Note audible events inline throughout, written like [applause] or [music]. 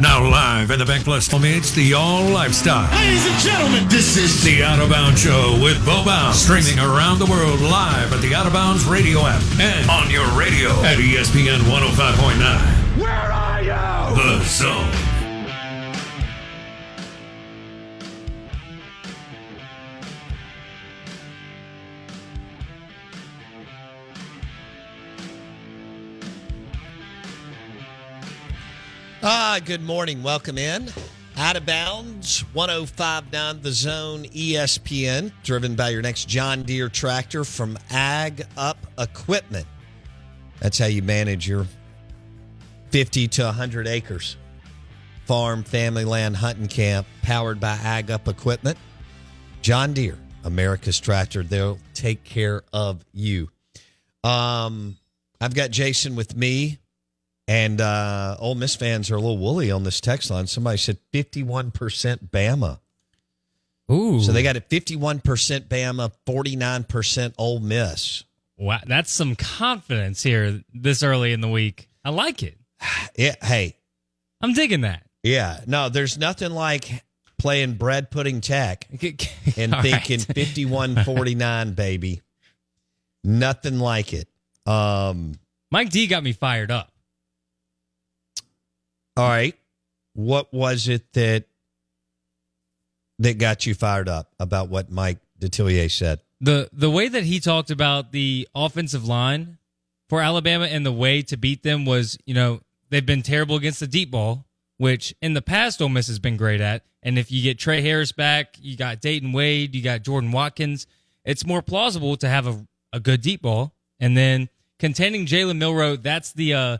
Now live in the BankPlus meets the All Lifestyle. Ladies and gentlemen, this is The Out of Bounds Show with Bo Bounds. Streaming around the world live at the Out of Bounds radio app and on your radio at ESPN 105.9. Where Are You? The Zone. Ah, good morning. Welcome in. Out of bounds, 1059 The Zone ESPN, driven by your next John Deere tractor from Ag Up Equipment. That's how you manage your 50 to 100 acres. Farm, family land, hunting camp, powered by Ag Up Equipment. John Deere, America's tractor. They'll take care of you. Um, I've got Jason with me. And uh, Ole Miss fans are a little woolly on this text line. Somebody said 51% Bama. Ooh. So they got it 51% Bama, 49% Ole Miss. wow, that's some confidence here this early in the week. I like it. [sighs] Yeah, hey, I'm digging that. yeah. No, there's nothing like playing bread pudding tech [laughs] and thinking right. 51 49, baby. Nothing like it. Um, Mike D got me fired up. All right. What was it that that got you fired up about what Mike Detillier said? The the way that he talked about the offensive line for Alabama and the way to beat them was, you know, they've been terrible against the deep ball, which in the past Ole Miss has been great at. And if you get Trey Harris back, you got Dayton Wade, you got Jordan Watkins, it's more plausible to have a, a good deep ball. And then containing Jalen Milroe, that's the uh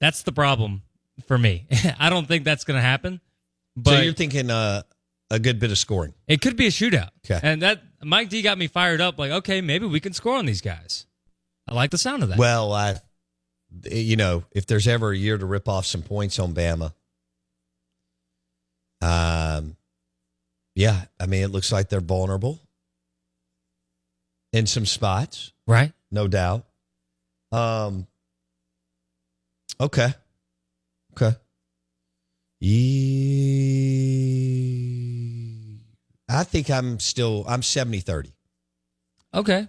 that's the problem for me. [laughs] I don't think that's gonna happen. But so you're thinking uh, a good bit of scoring. it could be a shootout. Okay. And that Mike D got me fired up. Like, okay, maybe we can score on these guys. I like the sound of that. Well, I, you know, if there's ever a year to rip off some points on Bama, um, yeah, I mean, it looks like they're vulnerable in some spots, right? no doubt. Um, okay, okay. I think I'm still I'm 70 30. Okay.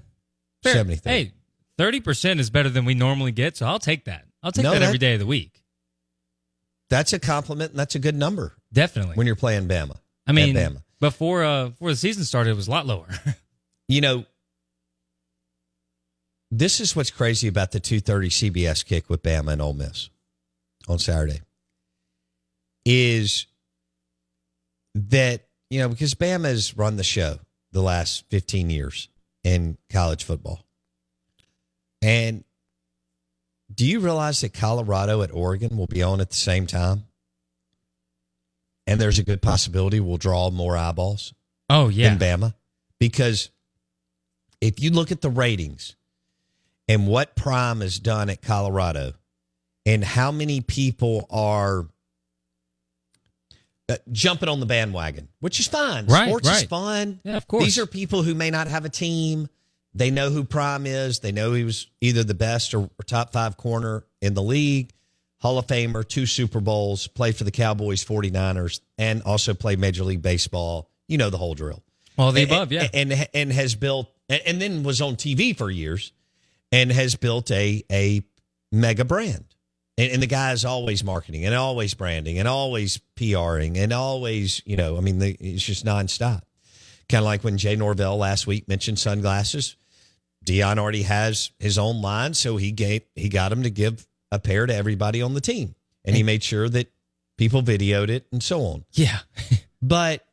Fair. 70 Hey, 30% is better than we normally get, so I'll take that. I'll take No, that, that- every day of the week. That's a compliment and that's a good number Definitely. when you're playing Bama. I mean, Bama. before uh before the season started, it was a lot lower. [laughs] You know, this is what's crazy about the 2:30 CBS kick with Bama and Ole Miss on Saturday is that you know because Bama has run the show the last 15 years in college football. And do you realize that Colorado at Oregon will be on at the same time? And there's a good possibility we'll draw more eyeballs oh, yeah. than Bama. Because if you look at the ratings and what Prime has done at Colorado and how many people are uh, jumping on the bandwagon, which is fine. Right, Sports is fun. Yeah, of course. These are people who may not have a team. They know who Prime is. They know he was either the best or, or top five corner in the league, Hall of Famer, two Super Bowls, played for the Cowboys, 49ers, and also played Major League Baseball. You know the whole drill All the and- above, yeah. and and has built and and then was on TV for years, and has built a a mega brand. And, and the guy is always marketing and always branding and always PRing and always you know I mean the, it's just nonstop. Kind of like when Jay Norvell last week mentioned sunglasses. Deion already has his own line, so he gave he got him to give a pair to everybody on the team, and he made sure that people videoed it and so on. yeah. [laughs] But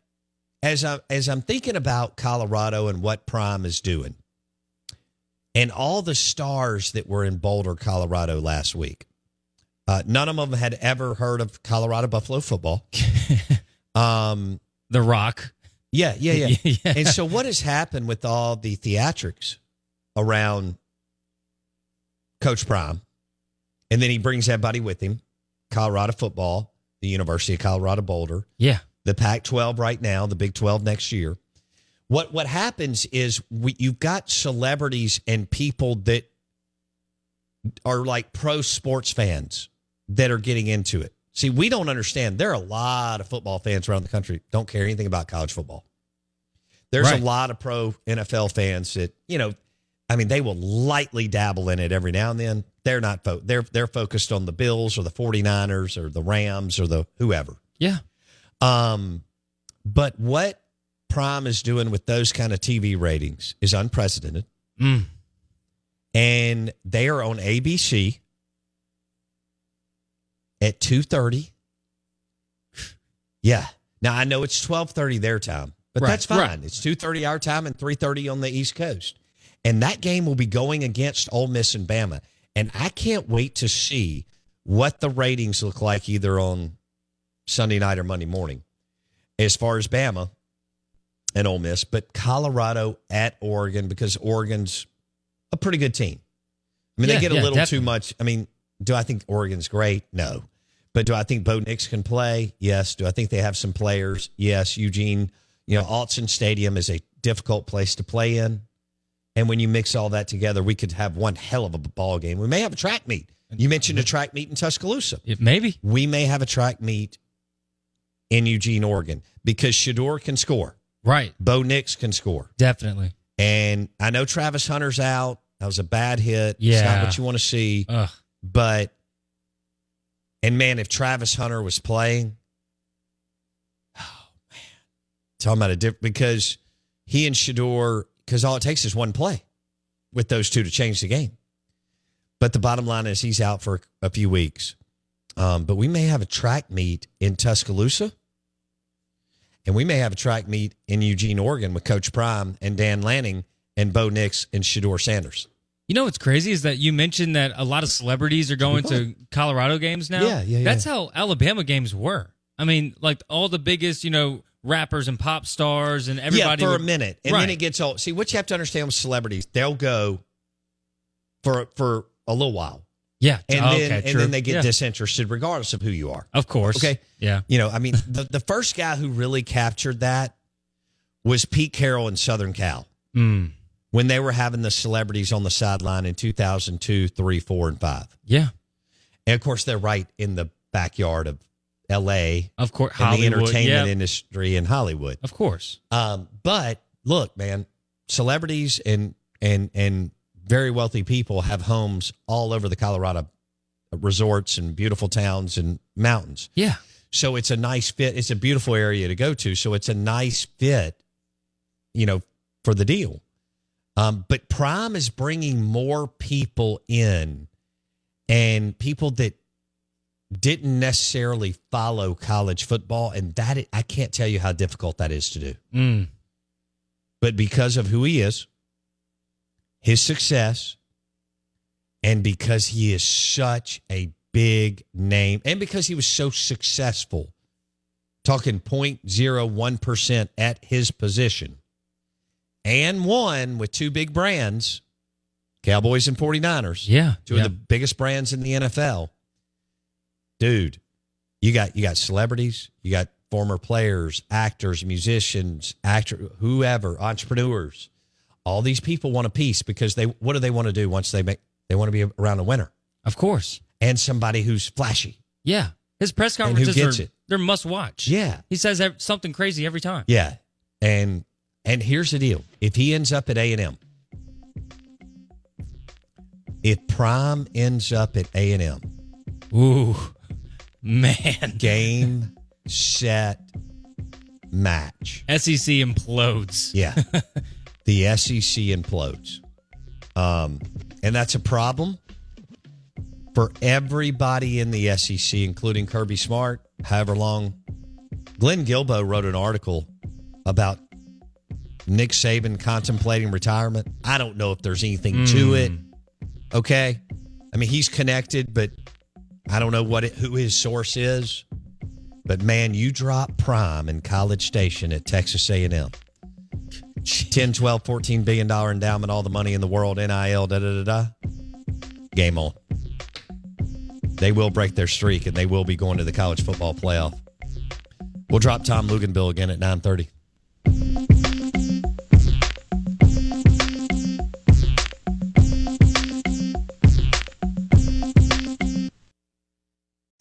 as I as I'm thinking about Colorado and what Prime is doing, and all the stars that were in Boulder, Colorado last week, uh, none of them had ever heard of Colorado Buffalo football. [laughs] Um, the Rock. yeah, yeah, yeah. [laughs] Yeah. And so, what has happened with all the theatrics around Coach Prime? And then he brings everybody with him Colorado football, the University of Colorado Boulder, Yeah. the Pac 12 right now, the Big 12 next year. What, what happens is we, you've got celebrities and people that are like pro sports fans that are getting into it. See, we don't understand. There are a lot of football fans around the country don't care anything about college football. There's Right. a lot of pro NFL fans that, you know, I mean, they will lightly dabble in it every now and then. They're not fo- they're they're focused on the Bills or the 49ers or the Rams or the whoever. Yeah. Um, but what Prime is doing with those kind of TV ratings is unprecedented. Mm. And they are on ABC at 2.30. Yeah. Now I know it's 12.30 their time, but Right, that's fine. right. It's 2.30 our time and 3.30 on the East Coast. And that game will be going against Ole Miss and Bama. And I can't wait to see what the ratings look like either on Sunday night or Monday morning as far as Bama and Ole Miss, but Colorado at Oregon because Oregon's a pretty good team. I mean, Yeah, they get a yeah, little definitely. too much. I mean, do I think Oregon's great? No. But do I think Bo Nix can play? Yes. Do I think they have some players? Yes. Eugene, you know, Autzen Stadium is a difficult place to play in. And when you mix all that together, we could have one hell of a ball game. We may have a track meet. You mentioned a track meet in Tuscaloosa It- maybe. we may have a track meet in Eugene, Oregon, because Shedeur can score. Right. Bo Nix can score. Definitely. And I know Travis Hunter's out. That was a bad hit. It's Yeah. not what you want to see. Ugh. But, and man, if Travis Hunter was playing, oh, man. Talking about a different, because he and Shedeur, because all it takes is one play with those two to change the game. But the bottom line is he's out for a few weeks. Um, but we may have a track meet in Tuscaloosa. And we may have a track meet in Eugene, Oregon with Coach Prime and Dan Lanning and Bo Nix and Shedeur Sanders. You know what's crazy is that you mentioned that a lot of celebrities are going to Colorado games now. Yeah, yeah, yeah. That's how Alabama games were. I mean, like all the biggest, you know, rappers and pop stars and everybody. yeah, for would- a minute, and then it gets old. See, what you have to understand with celebrities, they'll go for for a little while, Yeah. and Oh, then okay, and true. then they get Yeah. disinterested, regardless of who you are. Of course. Okay. Yeah. You know, I mean, [laughs] the the first guy who really captured that was Pete Carroll in Southern Cal Mm. When they were having the celebrities on the sideline in 2002, 3, 4, and 5. Yeah. And of course, they're right in the backyard of L.A. Of course. and the entertainment yeah. industry in Hollywood. Of course. Um, but look, man, celebrities and and and very wealthy people have homes all over the Colorado resorts and beautiful towns and mountains. Yeah. So it's a nice fit. It's a beautiful area to go to. So it's a nice fit, you know, for the deal. Um, but Prime is bringing more people in and people that didn't necessarily follow college football. And that, I can't tell you how difficult that is to do. Mm. But because of who he is, his success, and because he is such a big name, and because he was so successful, talking 0.01% at his position, and one with two big brands, Cowboys and 49ers, Yeah. two yeah. of the biggest brands in the NFL. Dude, you got you got celebrities, you got former players, actors, musicians, actor, whoever, entrepreneurs. All these people want a piece because they what do they want to do once they make they want to be around a winner Of course. and somebody who's flashy. Yeah. His press And who gets are it? they're must watch. Yeah. He says something crazy every time. Yeah. And and here's the deal. If he ends up at A&M, if Prime ends up at A&M, Ooh. Man. [laughs] game, set, match. SEC implodes. [laughs] Yeah. the SEC implodes. Um, and that's a problem for everybody in the SEC, including Kirby Smart, however long. Glenn Guilbeau wrote an article about Nick Saban contemplating retirement. I don't know if there's anything to hmm. it. Okay. I mean, he's connected, but I don't know what it, who his source is. But man, you drop prime in College Station at Texas A&M. 10, 12, 14 billion dollar endowment, all the money in the world, NIL, da da da da. Game on. They will break their streak and they will be going to the college football playoff. We'll drop Tom Luginbill again at 930.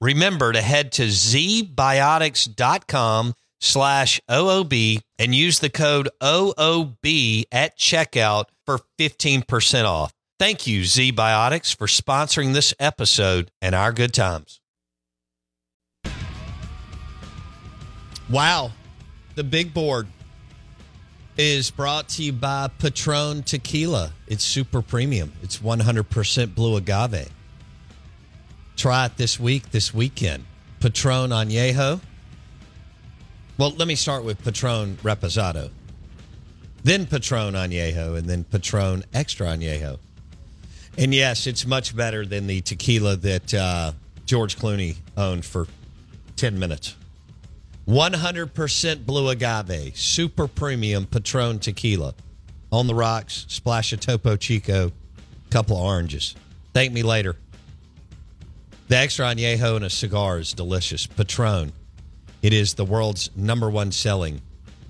Remember to head to zbiotics.com slash OOB and use the code OOB at checkout for 15% off. Thank you, ZBiotics, for sponsoring this episode and our good times. Wow. The big board is brought to you by Patron Tequila. It's super premium, it's 100% blue agave. Try it this week, this weekend. Patron Añejo. Well, let me start with Patron Reposado, then Patron Añejo, and then Patron Extra Añejo. And yes, it's much better than the tequila that uh, George Clooney owned for 10 minutes. 100% blue agave, super premium Patron tequila. On the rocks, splash of Topo Chico, couple of oranges. Thank me later. The extra añejo in a cigar is delicious. Patron. It is the world's number one selling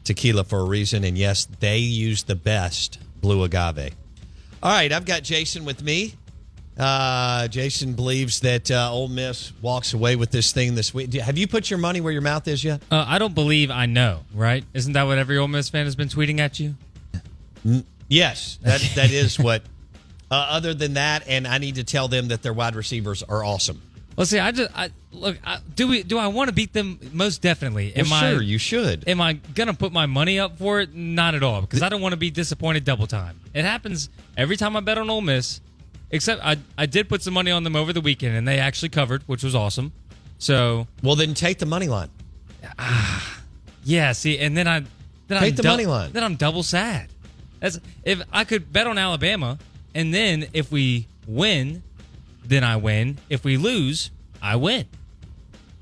tequila for a reason. And yes, they use the best blue agave. All right, I've got Jason with me. Uh, Jason believes that uh, Ole Miss walks away with this thing this week. Have you put your money where your mouth is yet? Uh, I don't believe I know, right? Isn't that what every Ole Miss fan has been tweeting at you? Yes, that that is what. Uh, other than that, and I need to tell them that their wide receivers are awesome. Well, see, I just I, look. I, do we? Do I want to beat them? Most definitely. Well, Am sure, I? you should. Am I gonna put my money up for it? Not at all, because I don't want to be disappointed double time. It happens every time I bet on Ole Miss. Except I, I did put some money on them over the weekend, and they actually covered, which was awesome. So Well, then take the money line. Ah, [sighs] yeah, see, and then I then Take I'm the money line. Then I'm double sad. That's if I could bet on Alabama, and then if we win, then I win. If we lose, I win.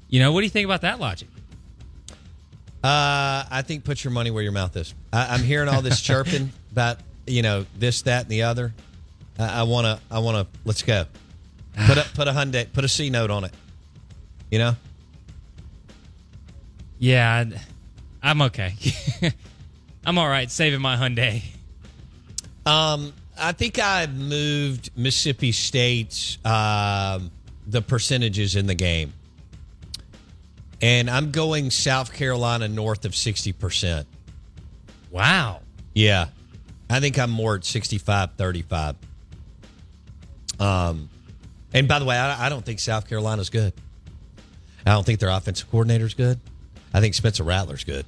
You know, what do you think about that logic? Uh, I think put your money where your mouth is. I, I'm hearing all this chirping [laughs] about you know this, that, and the other. I, I wanna, I wanna. Let's go. Put a [sighs] put a Hyundai, put a C note on it. You know. Yeah, I'm okay. [laughs] I'm all right saving my Hyundai. Um, I think I moved Mississippi State's um, the percentages in the game, and I'm going South Carolina north of sixty percent. Wow. Yeah. I think I'm more at 65 35. Um, and by the way, I, I don't think South Carolina's good. I don't think their offensive coordinator's good. I think Spencer Rattler's good.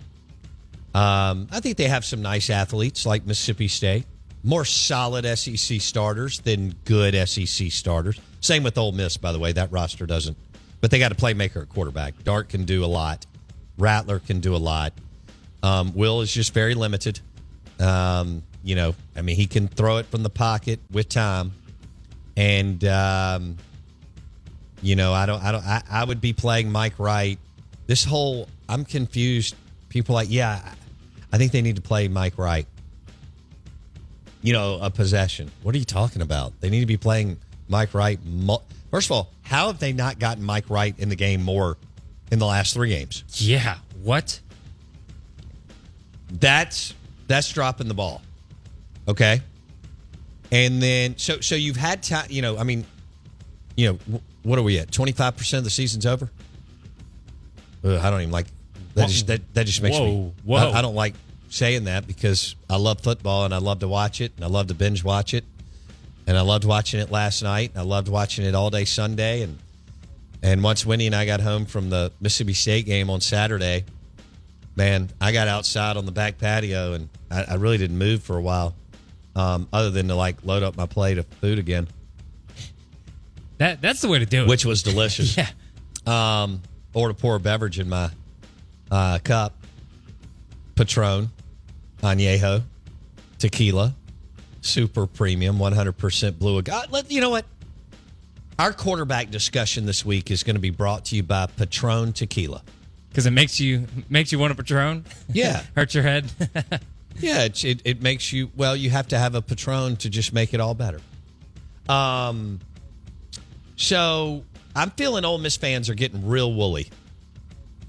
Um, I think they have some nice athletes like Mississippi State, more solid SEC starters than good SEC starters. Same with Ole Miss, by the way. That roster doesn't, but they got a playmaker at quarterback. Dart can do a lot. Rattler can do a lot. Um, Will is just very limited. Um, you know, I mean, he can throw it from the pocket with time, and um, you know, I don't, I don't, I, I would be playing Mike Wright. This whole, I'm confused. People like, yeah, I think they need to play Mike Wright. You know, a possession. What are you talking about? They need to be playing Mike Wright. Mo- First of all, how have they not gotten Mike Wright in the game more in the last three games? Yeah. What? That's that's dropping the ball. Okay. And then so so you've had time, you know, I mean, you know, wh- what are we at? 25% of the season's over? Ugh, I don't even like that just that, that just makes me Whoa, whoa. I, I don't like saying that because I love football and I love to watch it and I love to binge watch it. And I loved watching it last night. I loved watching it all day Sunday and And once Wendy and I got home from the Mississippi State game on Saturday, man, I got outside on the back patio and I, I really didn't move for a while, um, other than to like load up my plate of food again, That that's the way to do it. which was delicious. [laughs] yeah. Um, or to pour a beverage in my uh, cup. Patron, Añejo, tequila, super premium, 100% blue. God, let, you know what? Our quarterback discussion this week is going to be brought to you by Patron Tequila. Because it makes you makes you want a Patron. Yeah. [laughs] Hurt your head. [laughs] Yeah, it, it, it makes you, well, you have to have a Patron to just make it all better. Um, so I'm feeling Ole Miss fans are getting real woolly.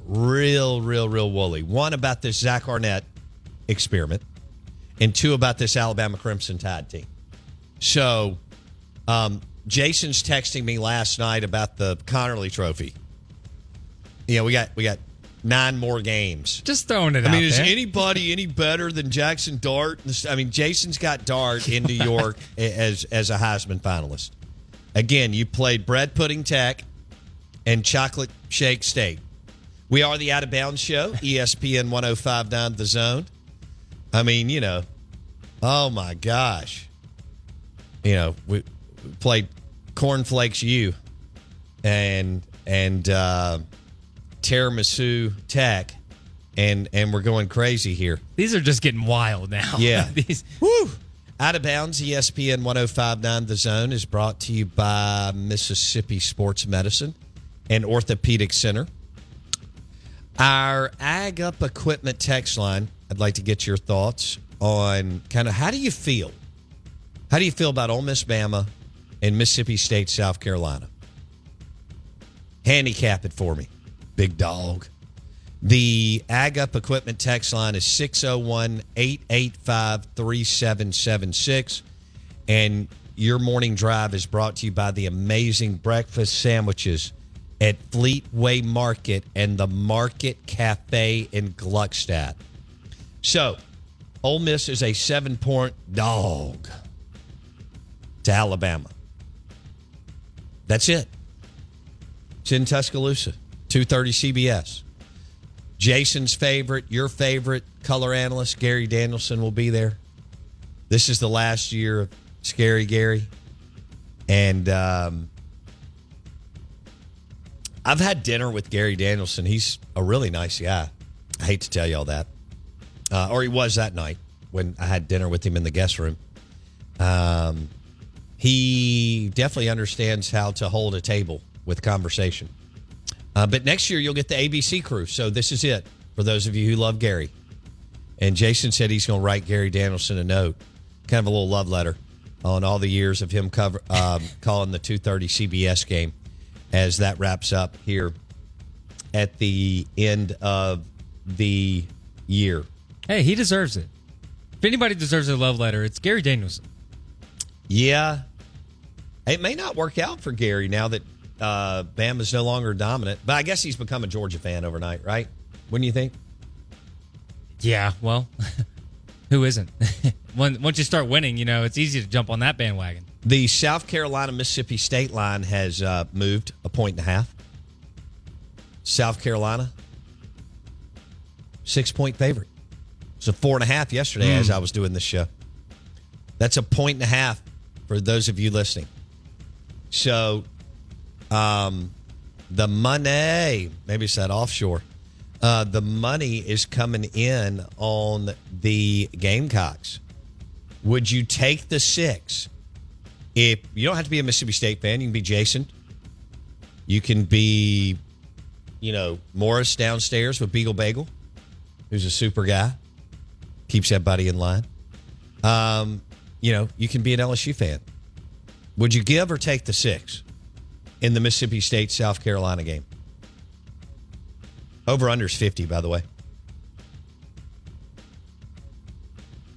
Real, real, real woolly. One about this Zach Arnett experiment, and two about this Alabama Crimson Tide team. So, um, Jason's texting me last night about the Conerly Trophy. Yeah, we got we got nine more games. Just throwing it I mean, is there. anybody any better than Jaxson Dart? I mean, Jason's got Dart in New [laughs] York as as a Heisman finalist. Again, you played bread pudding tech and chocolate shake state. We are the Out of Bounds Show, ESPN 1059 The Zone. I mean, you know, oh my gosh. You know, we played Cornflakes U and and uh tiramisu tech and and we're going crazy here. These are just getting wild now. [laughs] Yeah. These Woo! Out of bounds, ESPN 1059 The Zone is brought to you by Mississippi Sports Medicine and Orthopedic Center. Our Ag Up Equipment text line, I'd like to get your thoughts on kind of how do you feel? How do you feel about Ole Miss Bama and Mississippi State, South Carolina? Handicap it for me, big dog. The Ag Up Equipment text line is 601 885 3776. And your morning drive is brought to you by the amazing breakfast sandwiches at Fleetway Market and the Market Cafe in Gluckstadt. So, Ole Miss is a seven point dog to Alabama. That's it. It's in Tuscaloosa, 230 CBS. Jason's favorite, your favorite color analyst, Gary Danielson, will be there. This is the last year of Scary Gary. And um, I've had dinner with Gary Danielson. He's a really nice guy. I hate to tell you all that. Uh, or he was that night when I had dinner with him in the guest room. Um, he definitely understands how to hold a table with conversation. Uh, but next year you'll get the ABC crew. So this is it for those of you who love Gary. And Jason said he's going to write Gary Danielson a note, kind of a little love letter on all the years of him cover um, [laughs] calling the 2:30 CBS game as that wraps up here at the end of the year. Hey, he deserves it. If anybody deserves a love letter, it's Gary Danielson. Yeah. It may not work out for Gary now that uh, Bama's no longer dominant, but I guess he's become a Georgia fan overnight, right? Wouldn't you think? Yeah, well, [laughs] who isn't? [laughs] When- Once you start winning, you know, it's easy to jump on that bandwagon. The South Carolina Mississippi State line has uh, moved a point and a half. South Carolina, six point favorite. It's a four and a half yesterday as I was doing this show. That's a point and a half for those of you listening. So, um, the money, maybe it's that offshore. Uh, the money is coming in on the Gamecocks. Would you take the six? If you don't have to be a Mississippi State fan, you can be Jason. You can be, you know, Morris downstairs with Beagle Bagel, who's a super guy, keeps that everybody in line. Um, you know, you can be an LSU fan. Would you give or take the six in the Mississippi State South Carolina game? Over unders 50, by the way.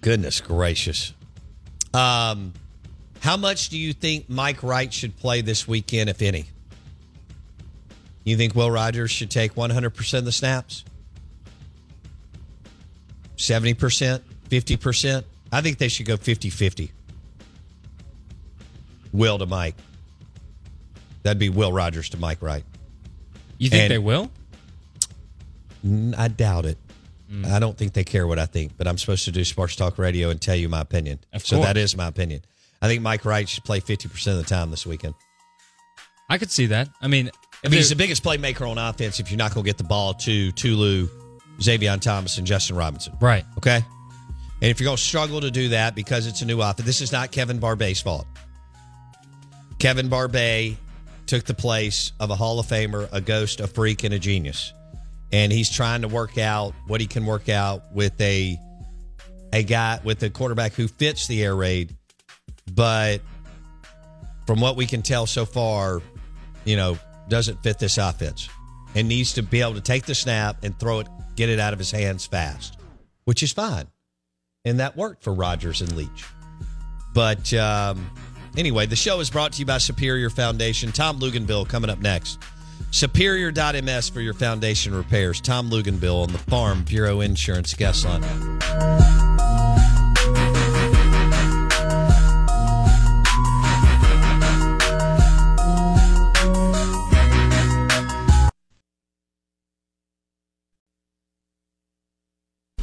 Goodness gracious. Um, how much do you think Mike Wright should play this weekend, if any? You think Will Rogers should take 100% of the snaps? 70%? 50%? I think they should go 50 50. Will to Mike. That'd be Will Rogers to Mike Wright. You think And- they will? I doubt it. Hmm. I don't think they care what I think, but I'm supposed to do sports talk radio and tell you my opinion. Of so course. that is my opinion. I think Mike Wright should play 50% of the time this weekend. I could see that. I mean, I mean, he's the biggest playmaker on offense if you're not going to get the ball to Tulu, Zavion Thomas, and Justin Robinson. right. Okay? And if you're going to struggle to do that because it's a new offense, this is not Kevin Barbay's fault. Kevin Barbet took the place of a Hall of Famer, a ghost, a freak, and a genius. And he's trying to work out what he can work out with a a guy with a quarterback who fits the air raid, but from what we can tell so far, you know, doesn't fit this offense and needs to be able to take the snap and throw it, get it out of his hands fast, which is fine. And that worked for Rodgers and Leach. But um, anyway, the show is brought to you by Superior Foundation. Tom Luginbill coming up next. Superior.ms for your foundation repairs. Tom Luginbill on the Farm Bureau Insurance guest line.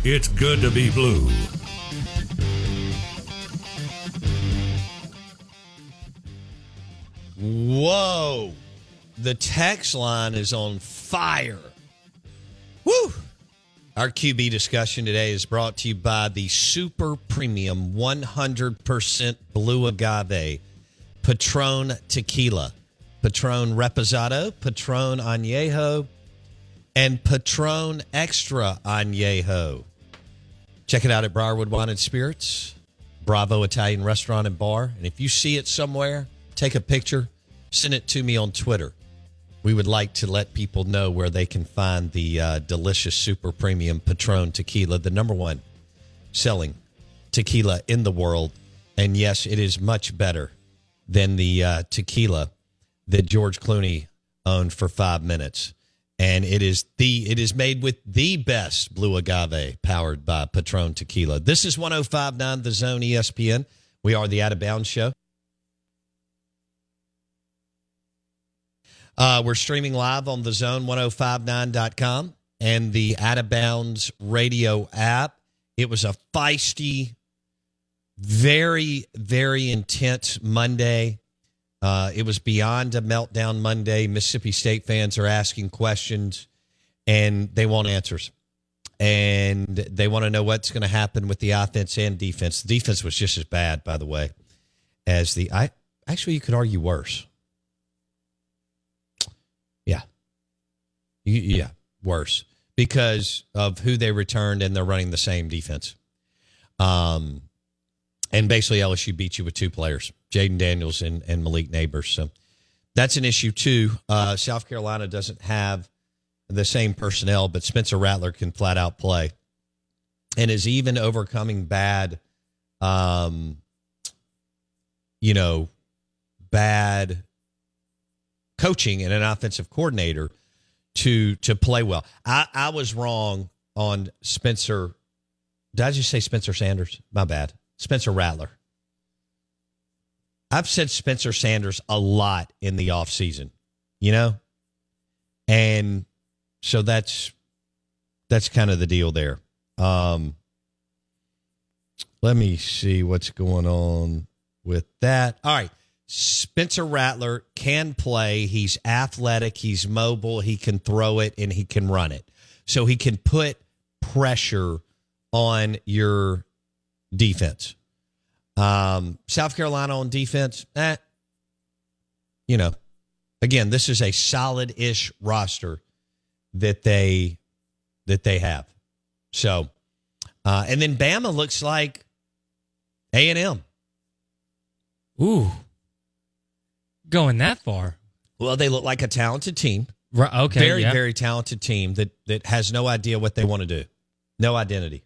It's good to be blue. Whoa. The text line is on fire. Woo. Our QB discussion today is brought to you by the super premium 100% blue agave Patron tequila, Patron reposado, Patron añejo, and Patron extra añejo. Check it out at Briarwood Wine and Spirits, Bravo Italian Restaurant and Bar. And if you see it somewhere, take a picture, send it to me on Twitter. We would like to let people know where they can find the uh, delicious super premium Patron tequila, the number one selling tequila in the world. And yes, it is much better than the uh, tequila that George Clooney owned for five minutes. And it is the it is made with the best blue agave powered by Patron Tequila. This is 1059 The Zone ESPN. We are the Out of Bounds Show. Uh, we're streaming live on the zone1059.com and the Out of Bounds radio app. It was a feisty, very, very intense Monday. Uh, it was beyond a meltdown Monday. Mississippi State fans are asking questions and they want answers. And they want to know what's going to happen with the offense and defense. The defense was just as bad, by the way, as the I actually you could argue worse. Yeah. Yeah, worse because of who they returned and they're running the same defense. Um, and basically LSU beat you with two players, Jayden Daniels and, and Malik Nabers. So that's an issue too. Uh, South Carolina doesn't have the same personnel, but Spencer Rattler can flat out play and is even overcoming bad, um, you know, bad coaching and an offensive coordinator to to play well. I, I was wrong on Spencer. Did I just say Spencer Sanders? My bad. Spencer Rattler. I've said Spencer Sanders a lot in the offseason, you know? And so that's that's kind of the deal there. Um let me see what's going on with that. All right. Spencer Rattler can play. He's athletic, he's mobile, he can throw it and he can run it. So he can put pressure on your defense. Um, South Carolina on defense, eh, you know, again, this is a solid-ish roster that they that they have. So, uh, and then Bama looks like A and M. Ooh. Going that far. Well, they look like a talented team, Right, okay. very yeah. very talented team that that has no idea what they want to do, no identity.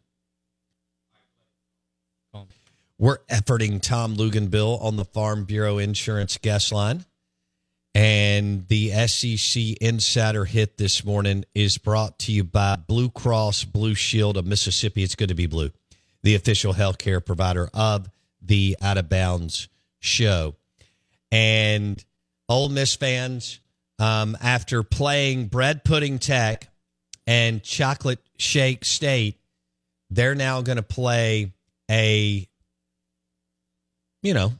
We're efforting Tom Luginbill on the Farm Bureau Insurance guest line. And the SEC Insider hit this morning is brought to you by Blue Cross Blue Shield of Mississippi. It's good to be blue, the official healthcare provider of the Out of Bounds show. And Ole Miss fans, um, after playing bread pudding tech and chocolate shake state, they're now going to play a, you know,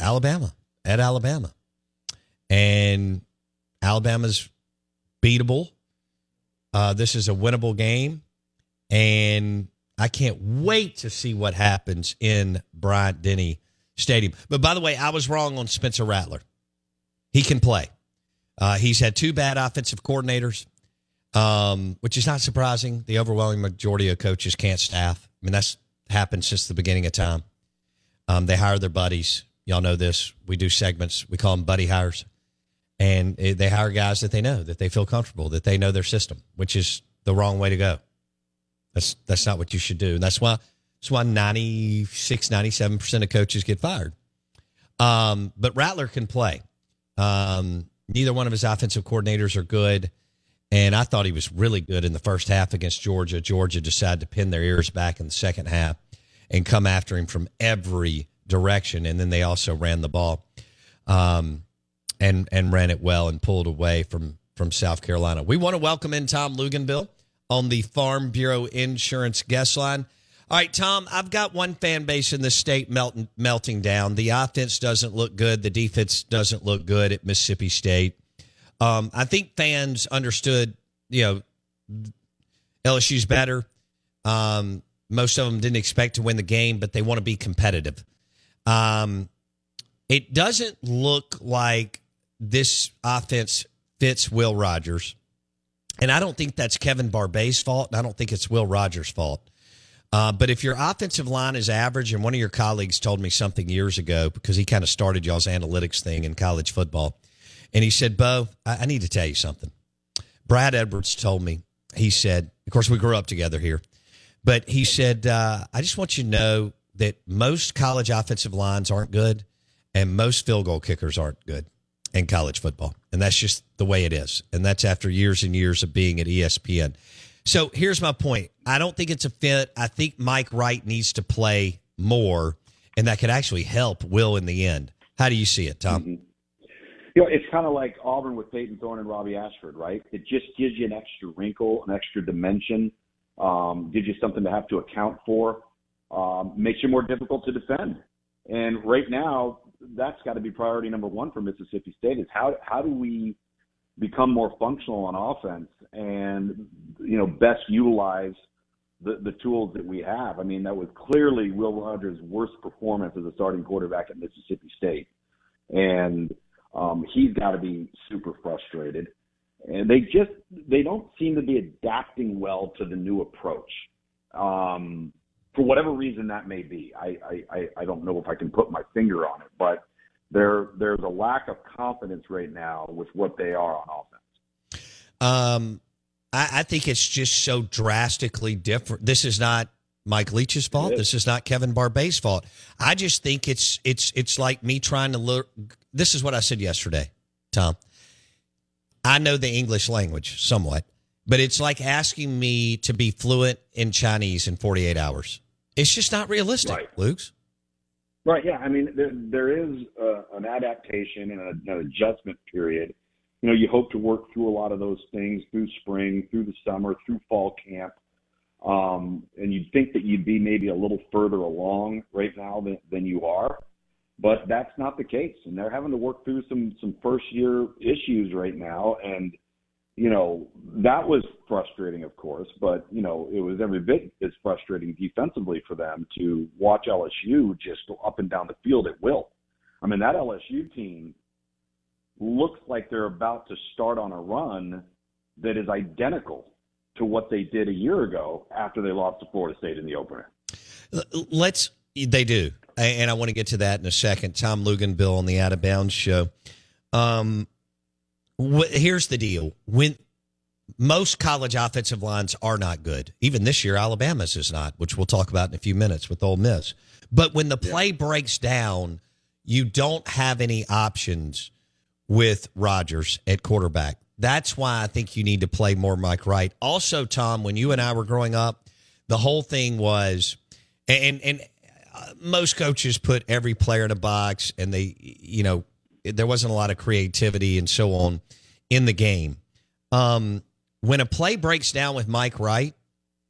Alabama at Alabama. And Alabama's beatable. Uh, this is a winnable game. And I can't wait to see what happens in Bryant Denny Stadium. But by the way, I was wrong on Spencer Rattler. He can play. Uh, he's had two bad offensive coordinators, um, which is not surprising. The overwhelming majority of coaches can't staff. I mean, that's happened since the beginning of time. Um, they hire their buddies. Y'all know this. We do segments. We call them buddy hires, and they hire guys that they know, that they feel comfortable, that they know their system, which is the wrong way to go. That's that's not what you should do. And that's why that's why 96, 97% of coaches get fired. Um, but Rattler can play. Um, neither one of his offensive coordinators are good. And I thought he was really good in the first half against Georgia. Georgia decided to pin their ears back in the second half and come after him from every direction. And then they also ran the ball um, and and ran it well and pulled away from from South Carolina. We want to welcome in Tom Luginbill on the Farm Bureau Insurance guest line. All right, Tom, I've got one fan base in the state melting, melting down. The offense doesn't look good. The defense doesn't look good at Mississippi State. Um, I think fans understood, you know, LSU's better. Um, most of them didn't expect to win the game, but they want to be competitive. Um, it doesn't look like this offense fits Will Rogers. And I don't think that's Kevin Barbay's fault. And I don't think it's Will Rogers' fault. Uh, but if your offensive line is average, and one of your colleagues told me something years ago because he kind of started y'all's analytics thing in college football, and he said, "Bo, I, I need to tell you something." Brad Edwards told me. He said, "Of course, we grew up together here," but he said, uh, "I just want you to know that most college offensive lines aren't good, and most field goal kickers aren't good in college football, and that's just the way it is. And that's after years and years of being at ESPN." So here's my point. I don't think it's a fit. I think Mike Wright needs to play more, and that could actually help Will in the end. How do you see it, Tom? Mm-hmm. You know, it's kind of like Auburn with Payton Thorne and Robby Ashford, right? It just gives you an extra wrinkle, an extra dimension, um, gives you something to have to account for, um, makes you more difficult to defend. And right now, that's got to be priority number one for Mississippi State is how how do we become more functional on offense and you know best utilize the the tools that we have. I mean, that was clearly Will Rogers' worst performance as a starting quarterback at Mississippi State, and um, he's got to be super frustrated. And they just they don't seem to be adapting well to the new approach. Um, for whatever reason that may be, I, I I don't know if I can put my finger on it, but there there's a lack of confidence right now with what they are on offense. Um, I, I think it's just so drastically different. This is not Mike Leach's fault. This is not Kevin Barbay's fault. I just think it's it's it's like me trying to look. This is what I said yesterday, Tom. I know the English language somewhat, but it's like asking me to be fluent in Chinese in 48 hours. It's just not realistic, right. Luke's. Right. Yeah. I mean, there, there is uh, an adaptation and a, an adjustment period. You know, you hope to work through a lot of those things through spring, through the summer, through fall camp. Um, and you'd think that you'd be maybe a little further along right now than, than you are, but that's not the case. And they're having to work through some, some first year issues right now. And, you know, that was frustrating, of course, but, you know, it was every bit as frustrating defensively for them to watch LSU just go up and down the field at will. I mean, that LSU team looks like they're about to start on a run that is identical to what they did a year ago after they lost to Florida State in the opener. Let's, they do. And I want to get to that in a second. Tom Luginbill on the Out of Bounds show. Um, here's the deal when most college offensive lines are not good. Even this year, Alabama's is not, which we'll talk about in a few minutes with Ole Miss. But when the play yeah. breaks down, you don't have any options with Rogers at quarterback. That's why I think you need to play more Mike Wright. Also, Tom, when you and I were growing up, the whole thing was, and and most coaches put every player in a box, and they, you know, there wasn't a lot of creativity and so on in the game. Um, when a play breaks down with Mike Wright,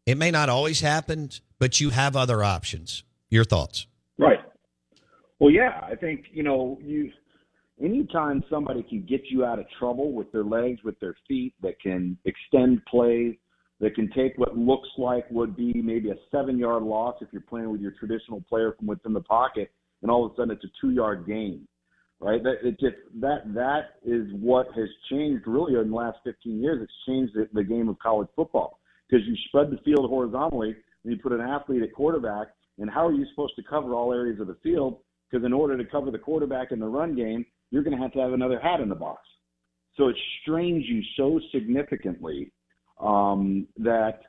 it may not always happen, but you have other options. Your thoughts? Right. Well, yeah, I think you know you. Anytime somebody can get you out of trouble with their legs, with their feet, that can extend plays, that can take what looks like would be maybe a seven-yard loss if you're playing with your traditional player from within the pocket, and all of a sudden it's a two-yard gain, right? That it just that that is what has changed really in the last 15 years. It's changed the, the game of college football because you spread the field horizontally and you put an athlete at quarterback, and how are you supposed to cover all areas of the field? Because in order to cover the quarterback in the run game, you're going to have to have another hat in the box. So it strains you so significantly um, that,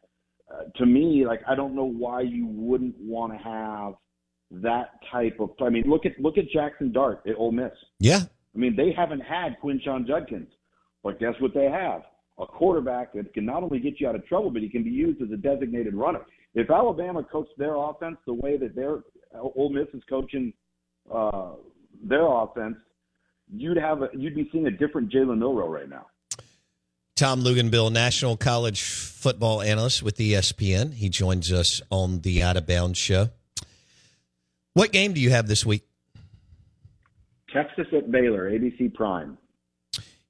uh, to me, like I don't know why you wouldn't want to have that type of. I mean, look at look at Jaxson Dart at Ole Miss. Yeah. I mean, they haven't had Quinshon Judkins, but guess what they have? A quarterback that can not only get you out of trouble, but he can be used as a designated runner. If Alabama coached their offense the way that their Ole Miss is coaching uh, their offense, you'd have a, you'd be seeing a different Jalen Milroe right now. Tom Luginbill, national college football analyst with ESPN. He joins us on the Out of Bounds show. What game do you have this week? Texas at Baylor, ABC Prime.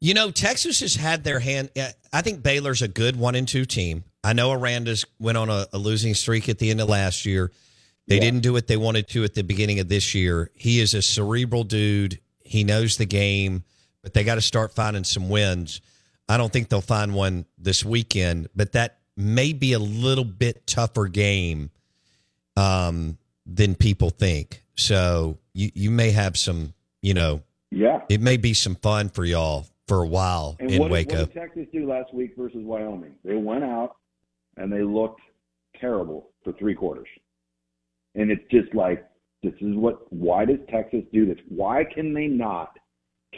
You know, Texas has had their hand. I think Baylor's a good one and two team. I know Aranda's went on a, a losing streak at the end of last year. They yeah. didn't do what they wanted to at the beginning of this year. He is a cerebral dude. He knows the game, but they got to start finding some wins. I don't think they'll find one this weekend, but that may be a little bit tougher game um, than people think. So you you may have some, you know, yeah, it may be some fun for y'all for a while and in what Waco. What did Texas do last week versus Wyoming? They went out and they looked terrible for three quarters, and it's just like this is what. Why does Texas do this? Why can they not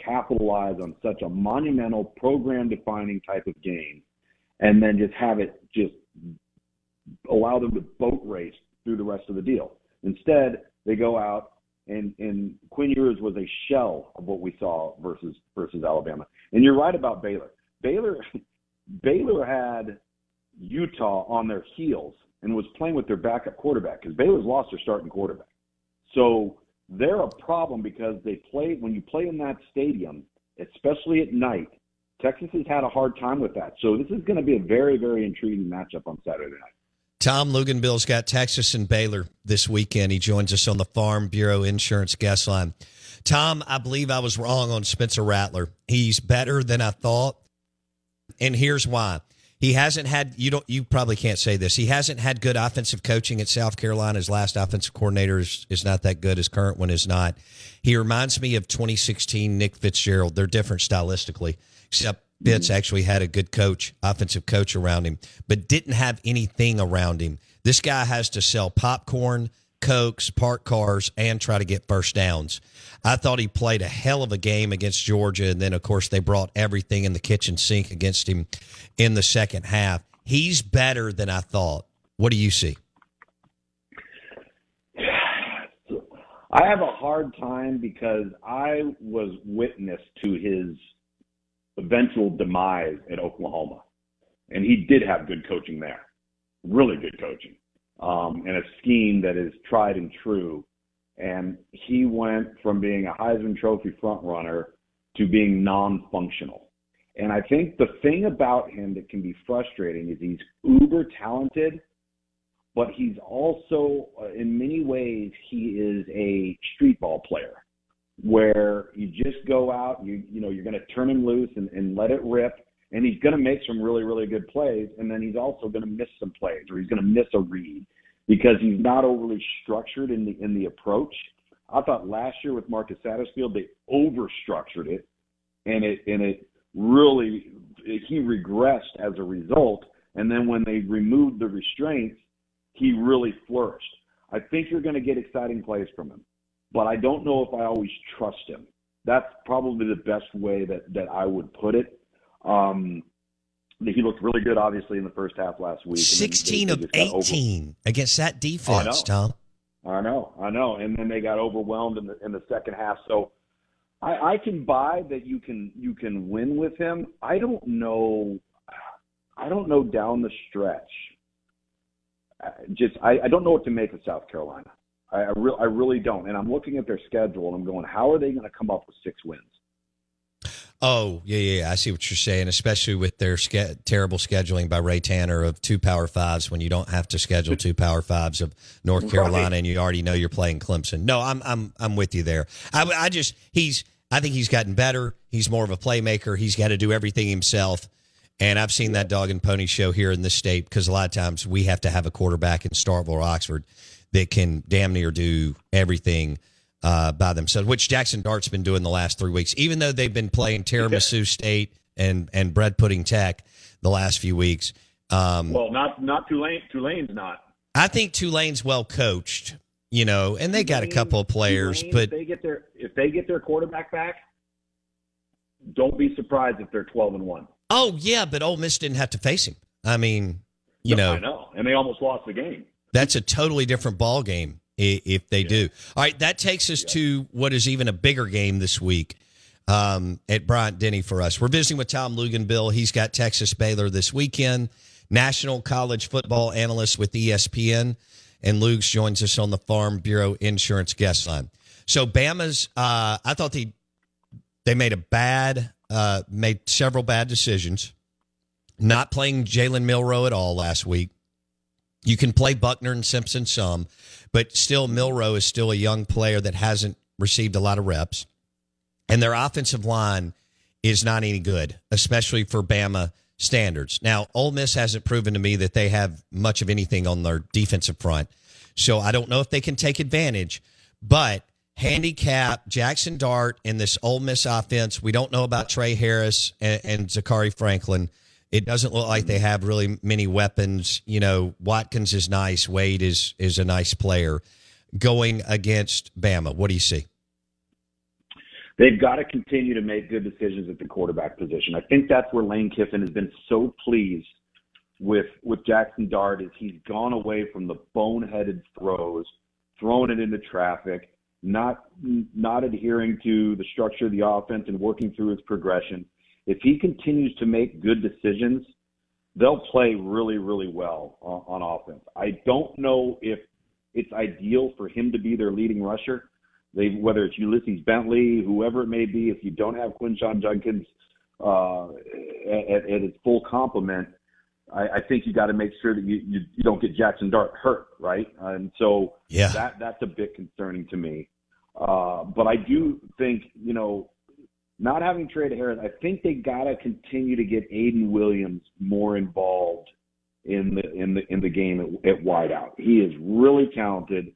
capitalize on such a monumental program-defining type of game, and then just have it just allow them to boat race through the rest of the deal? Instead, they go out and and Quinn Ewers was a shell of what we saw versus versus Alabama. And you're right about Baylor. Baylor [laughs] Baylor had Utah on their heels and was playing with their backup quarterback because Baylor's lost their starting quarterback. So they're a problem because they play when you play in that stadium, especially at night. Texas has had a hard time with that. So this is going to be a very very intriguing matchup on Saturday night. Tom Luginbill's got Texas and Baylor this weekend. He joins us on the Farm Bureau Insurance guest line. Tom, I believe I was wrong on Spencer Rattler. He's better than I thought. And here's why. He hasn't had you don't you probably can't say this. He hasn't had good offensive coaching at South Carolina. His last offensive coordinator is, is not that good. His current one is not. He reminds me of 2016 Nick Fitzgerald. They're different stylistically, except Fitz mm-hmm. actually had a good coach, offensive coach around him, but didn't have anything around him. This guy has to sell popcorn, cokes, park cars, and try to get first downs. I thought he played a hell of a game against Georgia, and then of course they brought everything in the kitchen sink against him in the second half. He's better than I thought. What do you see? I have a hard time because I was witness to his eventual demise at Oklahoma. And he did have good coaching there, really good coaching, um, and a scheme that is tried and true. And he went from being a Heisman Trophy front runner to being non-functional. And I think the thing about him that can be frustrating is he's uber talented, but he's also, uh, in many ways, he is a street ball player where you just go out, you you know, you're going to turn him loose and, and let it rip, and he's going to make some really really good plays, and then he's also going to miss some plays or he's going to miss a read because he's not overly structured in the in the approach. I thought last year with Marcus Satterfield they over structured it, and it and it really he regressed as a result. And then when they removed the restraints, he really flourished. I think you're going to get exciting plays from him but I don't know if I always trust him. That's probably the best way that that I would put it. Um, he looked really good, obviously, in the first half last week. Sixteen they, they of eighteen against that defense, I Tom. I know, I know, and then they got overwhelmed in the in the second half. So I, I can buy that you can you can win with him. I don't know. I don't know down the stretch. Just I, I don't know what to make of South Carolina. I I, re- I really don't. And I'm looking at their schedule and I'm going, how are they going to come up with six wins? Oh, yeah, yeah, yeah. I see what you're saying, especially with their ske- terrible scheduling by Ray Tanner of two Power Fives when you don't have to schedule two Power Fives of North Carolina Right. and you already know you're playing Clemson. No, I'm I'm I'm with you there. I, I just he's I think he's gotten better. He's more of a playmaker. He's got to do everything himself. And I've seen that dog and pony show here in this state because a lot of times we have to have a quarterback in Starkville or Oxford that can damn near do everything uh, by themselves, which Jaxson Dart's been doing the last three weeks. Even though they've been playing Tiramisu State and and Bread Pudding Tech the last few weeks, um, Well, not not Tulane. Tulane's not. I think Tulane's well coached. You know, and they got a couple of players, Tulane, but if they get their if they get their quarterback back, don't be surprised if they're twelve and one. oh yeah, but Ole Miss didn't have to face him. I mean, you know, I know, and they almost lost the game. That's a totally different ball game if they do. All right, that takes us to what is even a bigger game this week um, at Bryant Denny for us. We're visiting with Tom Luginbill. He's got Texas Baylor this weekend. National college football analyst with ESPN, and Lugs joins us on the Farm Bureau Insurance guest line. So Bama's, uh, I thought they they made a bad, uh, made several bad decisions. Not playing Jalen Milroe at all last week. You can play Buckner and Simpson some, but still Milroe is still a young player that hasn't received a lot of reps. And their offensive line is not any good, especially for Bama standards. Now, Ole Miss hasn't proven to me that they have much of anything on their defensive front. So I don't know if they can take advantage, but handicap Jaxson Dart in this Ole Miss offense. We don't know about Tre Harris and, and Zakhari Franklin. It doesn't look like they have really many weapons. You know, Watkins is nice. Wade is is a nice player. Going against Bama, what do you see? They've got to continue to make good decisions at the quarterback position. I think that's where Lane Kiffin has been so pleased with with Jaxson Dart is he's gone away from the boneheaded throws, throwing it into traffic, not not adhering to the structure of the offense and working through its progression. If he continues to make good decisions, they'll play really really well on, on offense. I don't know if it's ideal for him to be their leading rusher. They whether it's Ulysses Bentley, whoever it may be, if you don't have Quinshon Judkins uh, at, at its full complement, I, I think you got to make sure that you, you you don't get Jaxson Dart hurt, right? And so Yeah. that that's a bit concerning to me. Uh, but I do think you know, not having Tre Harris, I think they got to continue to get Ayden Williams more involved in the in the in the game at, at wideout. He is really talented.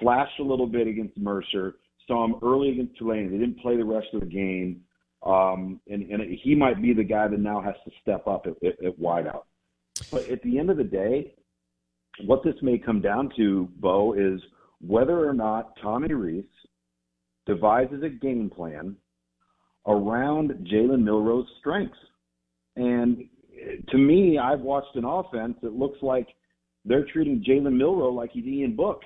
Flashed a little bit against Mercer. Saw him early against Tulane. They didn't play the rest of the game, um, and and he might be the guy that now has to step up at, at, at wideout. But at the end of the day, what this may come down to, Bo, is whether or not Tommy Rees devises a game plan around Jalen Milroe's strengths. And to me, I've watched an offense that looks like they're treating Jalen Milroe like he's Ian Book.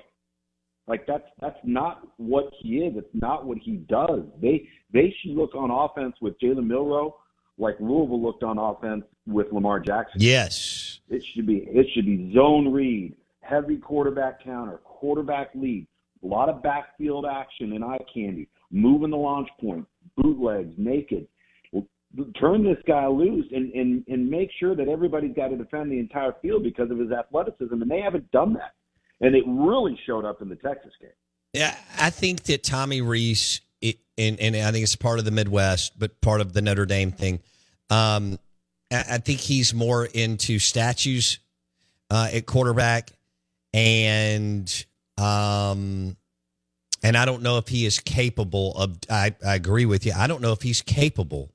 Like that's that's not what he is. It's not what he does. They they should look on offense with Jalen Milroe like Louisville looked on offense with Lamar Jackson. Yes. It should be it should be zone read, heavy quarterback counter, quarterback lead, a lot of backfield action and eye candy, moving the launch point, bootlegs, naked. Turn this guy loose and, and, and make sure that everybody's got to defend the entire field because of his athleticism, and they haven't done that. And it really showed up in the Texas game. Yeah, I think that Tommy Rees, it, and, and I think it's part of the Midwest, but part of the Notre Dame thing. Um, I, I think he's more into statues uh, at quarterback, and um, and I don't know if he is capable of. I, I agree with you. I don't know if he's capable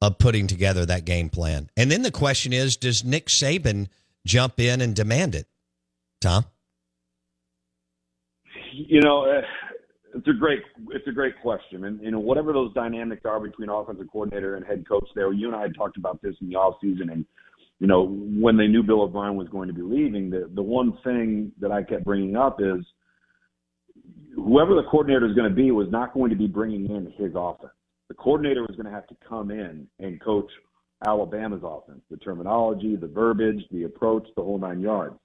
of putting together that game plan. And then the question is, does Nick Saban jump in and demand it? Tom. You know, uh, it's a great it's a great question, and you know whatever those dynamics are between offensive coordinator and head coach. There, you and I had talked about this in the off season, and you know when they knew Bill O'Brien was going to be leaving, the the one thing that I kept bringing up is whoever the coordinator is going to be was not going to be bringing in his offense. The coordinator was going to have to come in and coach Alabama's offense, the terminology, the verbiage, the approach, the whole nine yards.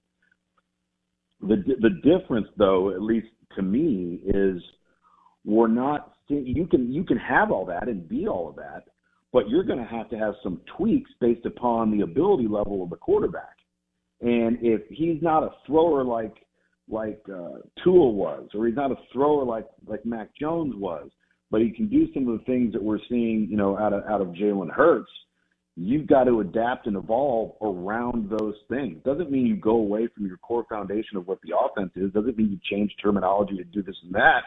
The the difference, though, at least to me, is we're not. You can you can have all that and be all of that, but you're going to have to have some tweaks based upon the ability level of the quarterback. And if he's not a thrower like like uh, Tua was, or he's not a thrower like like Mac Jones was, but he can do some of the things that we're seeing, you know, out of out of Jalen Hurts. You've got to adapt and evolve around those things. Doesn't mean you go away from your core foundation of what the offense is. Doesn't mean you change terminology to do this and that.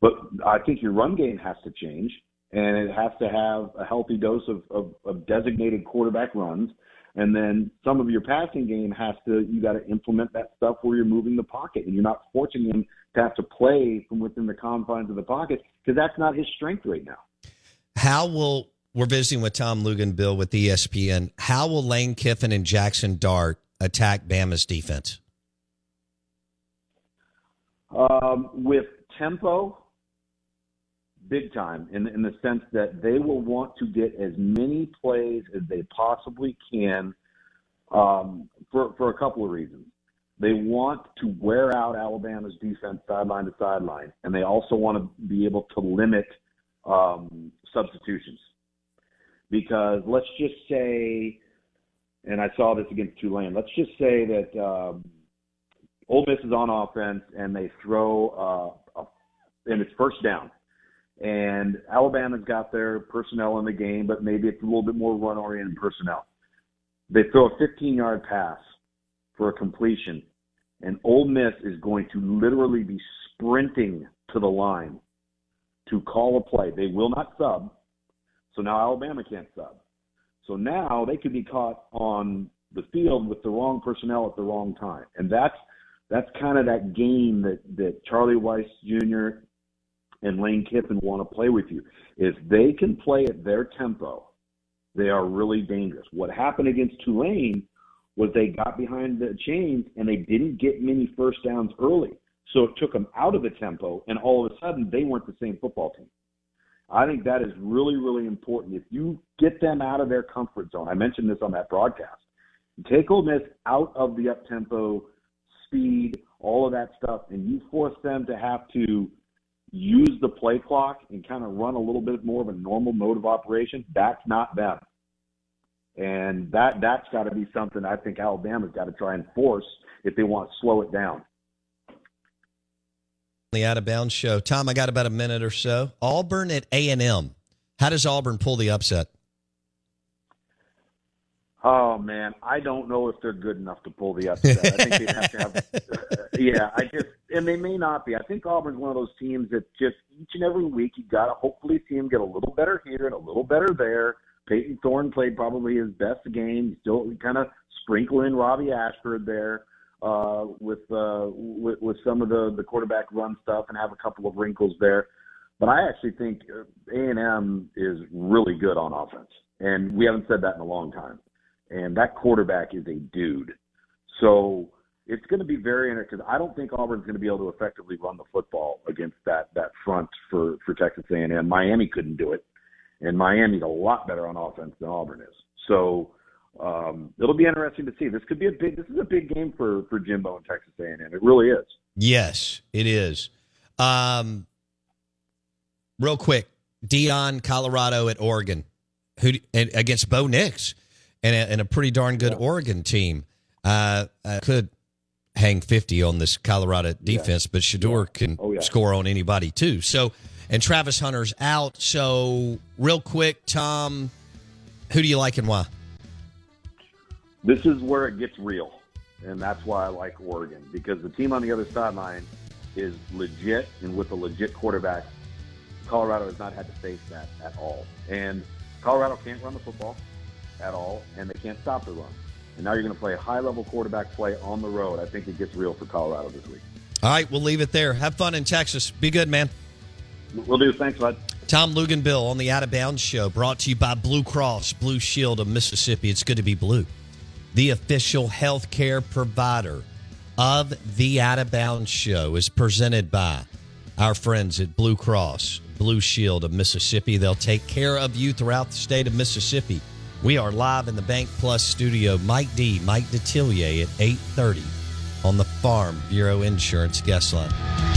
But I think your run game has to change, and it has to have a healthy dose of, of, of designated quarterback runs and then some of your passing game has to, you got to implement that stuff where you're moving the pocket and you're not forcing him to have to play from within the confines of the pocket because that's not his strength right now. How will, we're visiting with Tom Luginbill with ESPN. How will Lane Kiffin and Jaxson Dart attack Bama's defense? Um, with tempo, big time in, in the sense that they will want to get as many plays as they possibly can um, for, for a couple of reasons. They want to wear out Alabama's defense sideline to sideline, and they also want to be able to limit um, substitutions. Because let's just say, and I saw this against Tulane, let's just say that um, Ole Miss is on offense and they throw, uh, a, and it's first down and Alabama's got their personnel in the game, but maybe it's a little bit more run oriented personnel. They throw a 15 yard pass for a completion, and Ole Miss is going to literally be sprinting to the line to call a play. They will not sub, so now Alabama can't sub. So now they could be caught on the field with the wrong personnel at the wrong time, and that's that's kind of that game that that Charlie Weis Jr and Lane Kiffin want to play with you. If they can play at their tempo, they are really dangerous. What happened against Tulane was they got behind the chains and they didn't get many first downs early. So it took them out of the tempo, and all of a sudden they weren't the same football team. I think that is really, really important. If you get them out of their comfort zone, I mentioned this on that broadcast, take Ole Miss out of the up tempo, speed, all of that stuff, and you force them to have to use the play clock and kind of run a little bit more of a normal mode of operation, that's not them. And that that's got to be something I think Alabama's got to try and force if they want to slow it down. The out of bounds show, Tom. I got about a minute or so. Auburn at A and M. How does Auburn pull the upset? Oh man, I don't know if they're good enough to pull the upset. I think they'd have to have. Uh, [laughs] yeah, I just and they may not be. I think Auburn's one of those teams that just each and every week you got to hopefully see him get a little better here and a little better there. Payton Thorne played probably his best game. Still kind of sprinkle in Robby Ashford there uh, with, uh, with with some of the the quarterback run stuff and have a couple of wrinkles there. But I actually think uh, A and M is really good on offense, and we haven't said that in a long time and that quarterback is a dude. So it's going to be very interesting I don't think Auburn's going to be able to effectively run the football against that that front for for Texas A&M. Miami couldn't do it, and Miami's a lot better on offense than Auburn is. So um, it'll be interesting to see. This could be a big. This is a big game for for Jimbo and Texas A&M. It really is. Yes, it is. Um, real quick, Deion, Colorado at Oregon, who against Bo Nix and a, and a pretty darn good yeah. Oregon team. Uh, uh, could hang 50 on this Colorado defense, yeah. but yeah. can oh, score on anybody too. So, and Travis Hunter's out. So, real quick, Tom, who do you like and why? This is where it gets real, and that's why I like Oregon because the team on the other sideline is legit, and with a legit quarterback, Colorado has not had to face that at all. And Colorado can't run the football at all, and they can't stop the run. And now you're going to play a high level quarterback play on the road. I think it gets real for Colorado this week. All right, we'll leave it there. Have fun in Texas. Be good, man. We'll do. Thanks, bud. Tom Luginbill on the Out of Bounds Show, brought to you by Blue Cross Blue Shield of Mississippi. It's good to be blue. The official health care provider of the Out of Bounds Show is presented by our friends at Blue Cross Blue Shield of Mississippi. They'll take care of you throughout the state of Mississippi. We are live in the Bank Plus studio. Mike D, Mike Detillier at 8:30 on the Farm Bureau Insurance guest line.